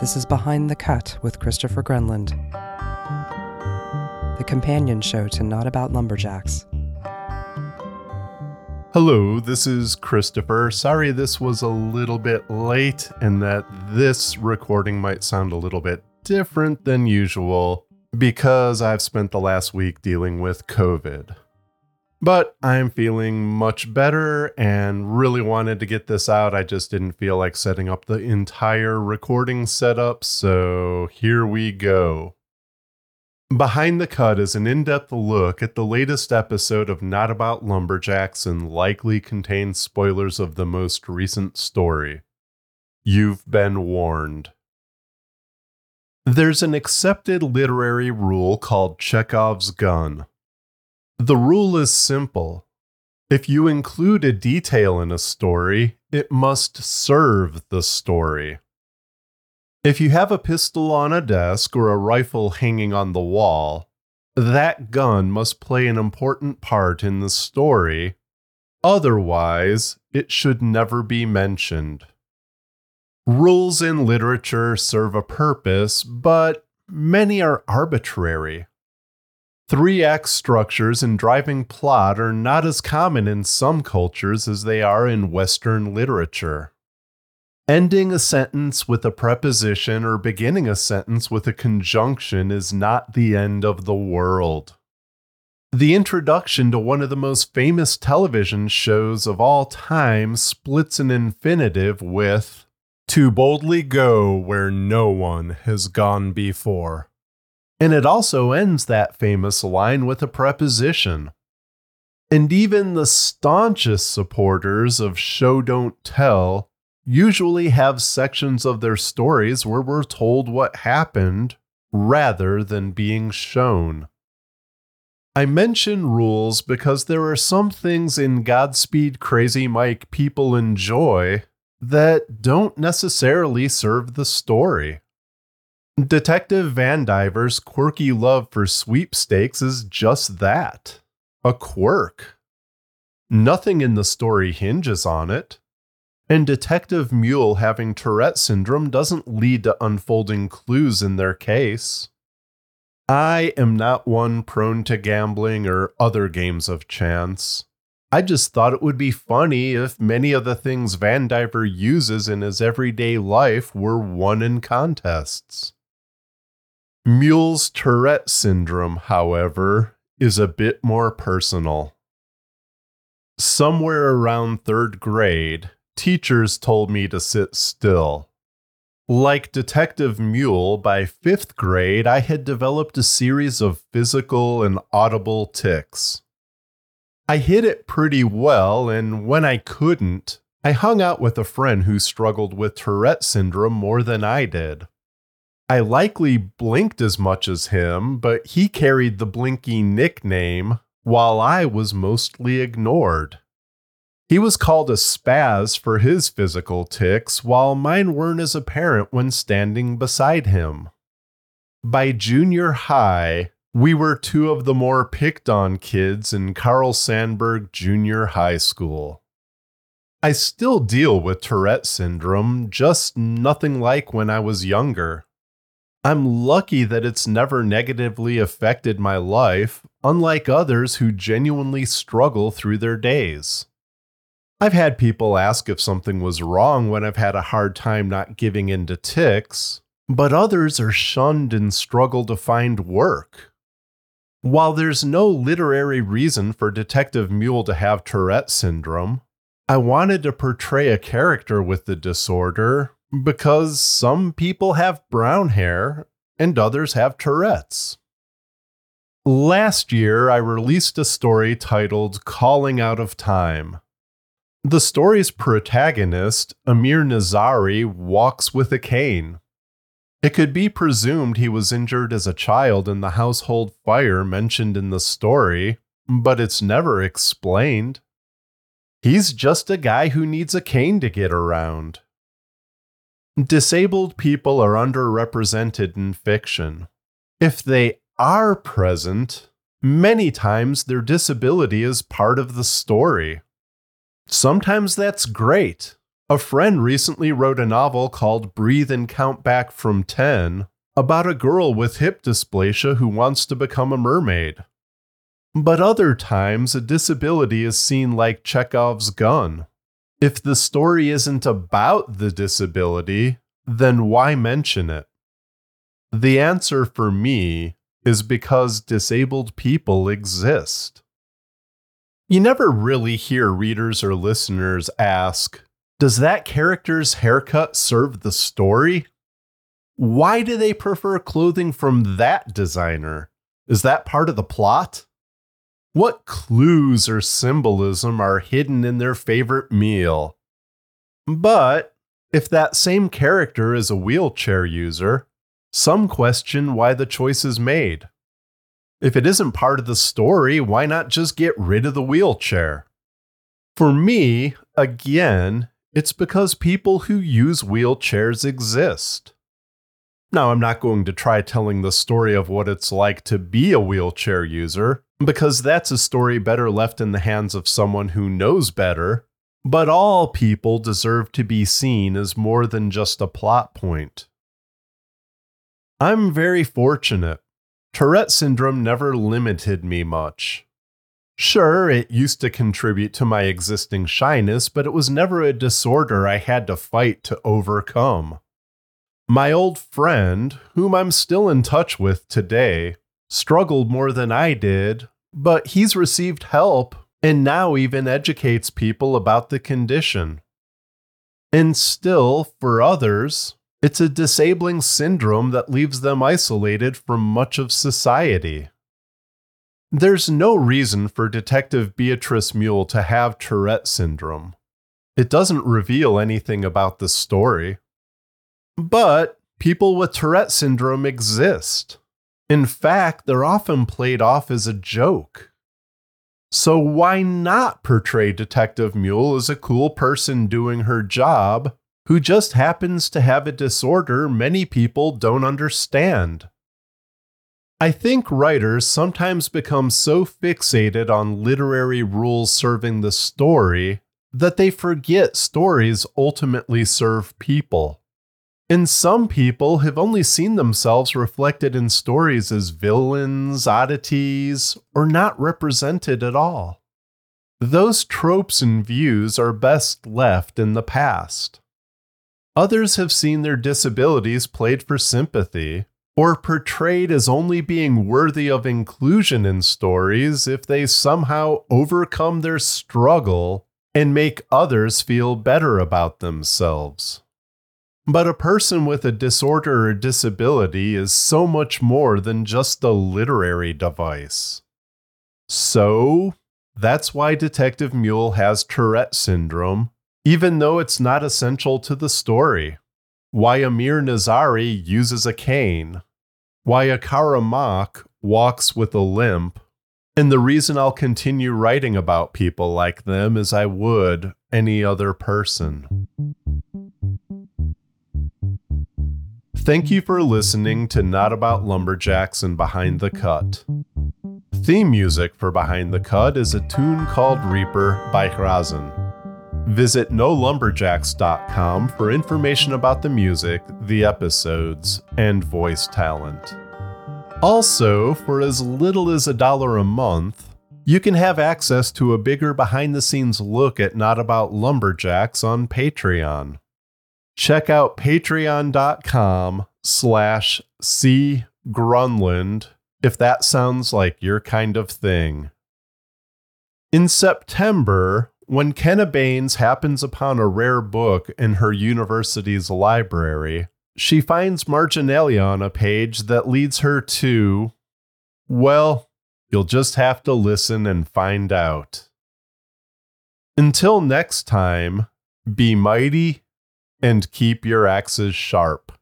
This is Behind the Cut with Christopher Gronlund, the companion show to Not About Lumberjacks. Hello, this is Christopher. Sorry this was a little bit late and that this recording might sound a little bit different than usual because I've spent the last week dealing with COVID. But I'm feeling much better and really wanted to get this out. I just didn't feel like setting up the entire recording setup, so here we go. Behind the Cut is an in depth look at the latest episode of Not About Lumberjacks and likely contains spoilers of the most recent story. You've been warned. There's an accepted literary rule called Chekhov's gun. The rule is simple. If you include a detail in a story, it must serve the story. If you have a pistol on a desk or a rifle hanging on the wall, that gun must play an important part in the story. Otherwise, it should never be mentioned. Rules in literature serve a purpose, but many are arbitrary. Three act structures and driving plot are not as common in some cultures as they are in Western literature. Ending a sentence with a preposition or beginning a sentence with a conjunction is not the end of the world. The introduction to one of the most famous television shows of all time splits an infinitive with, to boldly go where no one has gone before. And it also ends that famous line with a preposition. And even the staunchest supporters of show don't tell usually have sections of their stories where we're told what happened rather than being shown. I mention rules because there are some things in Godspeed Crazy Mike people enjoy that don't necessarily serve the story. Detective Vandiver's quirky love for sweepstakes is just that a quirk. Nothing in the story hinges on it. And Detective Mule having Tourette syndrome doesn't lead to unfolding clues in their case. I am not one prone to gambling or other games of chance. I just thought it would be funny if many of the things Vandiver uses in his everyday life were won in contests. Mule's Tourette syndrome, however, is a bit more personal. Somewhere around third grade, teachers told me to sit still. Like Detective Mule, by fifth grade, I had developed a series of physical and audible tics. I hid it pretty well, and when I couldn't, I hung out with a friend who struggled with Tourette syndrome more than I did. I likely blinked as much as him, but he carried the Blinky nickname while I was mostly ignored. He was called a spaz for his physical tics, while mine weren't as apparent when standing beside him. By junior high, we were two of the more picked on kids in Carl Sandburg Junior High School. I still deal with Tourette syndrome, just nothing like when I was younger. I'm lucky that it's never negatively affected my life, unlike others who genuinely struggle through their days. I've had people ask if something was wrong when I've had a hard time not giving in to tics, but others are shunned and struggle to find work. While there's no literary reason for Detective Mule to have Tourette syndrome, I wanted to portray a character with the disorder because some people have brown hair and others have Tourette's. Last year, I released a story titled Calling Out of Time. The story's protagonist, Amir Nazari, walks with a cane. It could be presumed he was injured as a child in the household fire mentioned in the story, but it's never explained. He's just a guy who needs a cane to get around. Disabled people are underrepresented in fiction. If they are present, many times their disability is part of the story. Sometimes that's great. A friend recently wrote a novel called Breathe and Count Back from 10 about a girl with hip dysplasia who wants to become a mermaid. But other times, a disability is seen like Chekhov's gun. If the story isn't about the disability, then why mention it? The answer for me is because disabled people exist. You never really hear readers or listeners ask, Does that character's haircut serve the story? Why do they prefer clothing from that designer? Is that part of the plot? What clues or symbolism are hidden in their favorite meal? But if that same character is a wheelchair user, some question why the choice is made. If it isn't part of the story, why not just get rid of the wheelchair? For me, again, it's because people who use wheelchairs exist. Now, I'm not going to try telling the story of what it's like to be a wheelchair user, because that's a story better left in the hands of someone who knows better. But all people deserve to be seen as more than just a plot point. I'm very fortunate. Tourette syndrome never limited me much. Sure, it used to contribute to my existing shyness, but it was never a disorder I had to fight to overcome. My old friend, whom I'm still in touch with today, struggled more than I did, but he's received help and now even educates people about the condition. And still, for others, it's a disabling syndrome that leaves them isolated from much of society. There's no reason for Detective Beatrice Mule to have Tourette syndrome. It doesn't reveal anything about the story. But people with Tourette syndrome exist. In fact, they're often played off as a joke. So, why not portray Detective Mule as a cool person doing her job who just happens to have a disorder many people don't understand? I think writers sometimes become so fixated on literary rules serving the story that they forget stories ultimately serve people. And some people have only seen themselves reflected in stories as villains, oddities, or not represented at all. Those tropes and views are best left in the past. Others have seen their disabilities played for sympathy, or portrayed as only being worthy of inclusion in stories if they somehow overcome their struggle and make others feel better about themselves. But a person with a disorder or disability is so much more than just a literary device. So, that's why Detective Mule has Tourette syndrome, even though it's not essential to the story. Why Amir Nazari uses a cane. Why Akara Mock walks with a limp. And the reason I'll continue writing about people like them as I would any other person. Thank you for listening to Not About Lumberjacks and Behind the Cut. Theme music for Behind the Cut is a tune called Reaper by Hrazen. Visit nolumberjacks.com for information about the music, the episodes, and voice talent. Also, for as little as a dollar a month, you can have access to a bigger behind the scenes look at Not About Lumberjacks on Patreon check out patreon.com slash c gronlund if that sounds like your kind of thing. In September, when Kenna Baines happens upon a rare book in her university's library, she finds marginalia on a page that leads her to, well, you'll just have to listen and find out. Until next time, be mighty and keep your axes sharp.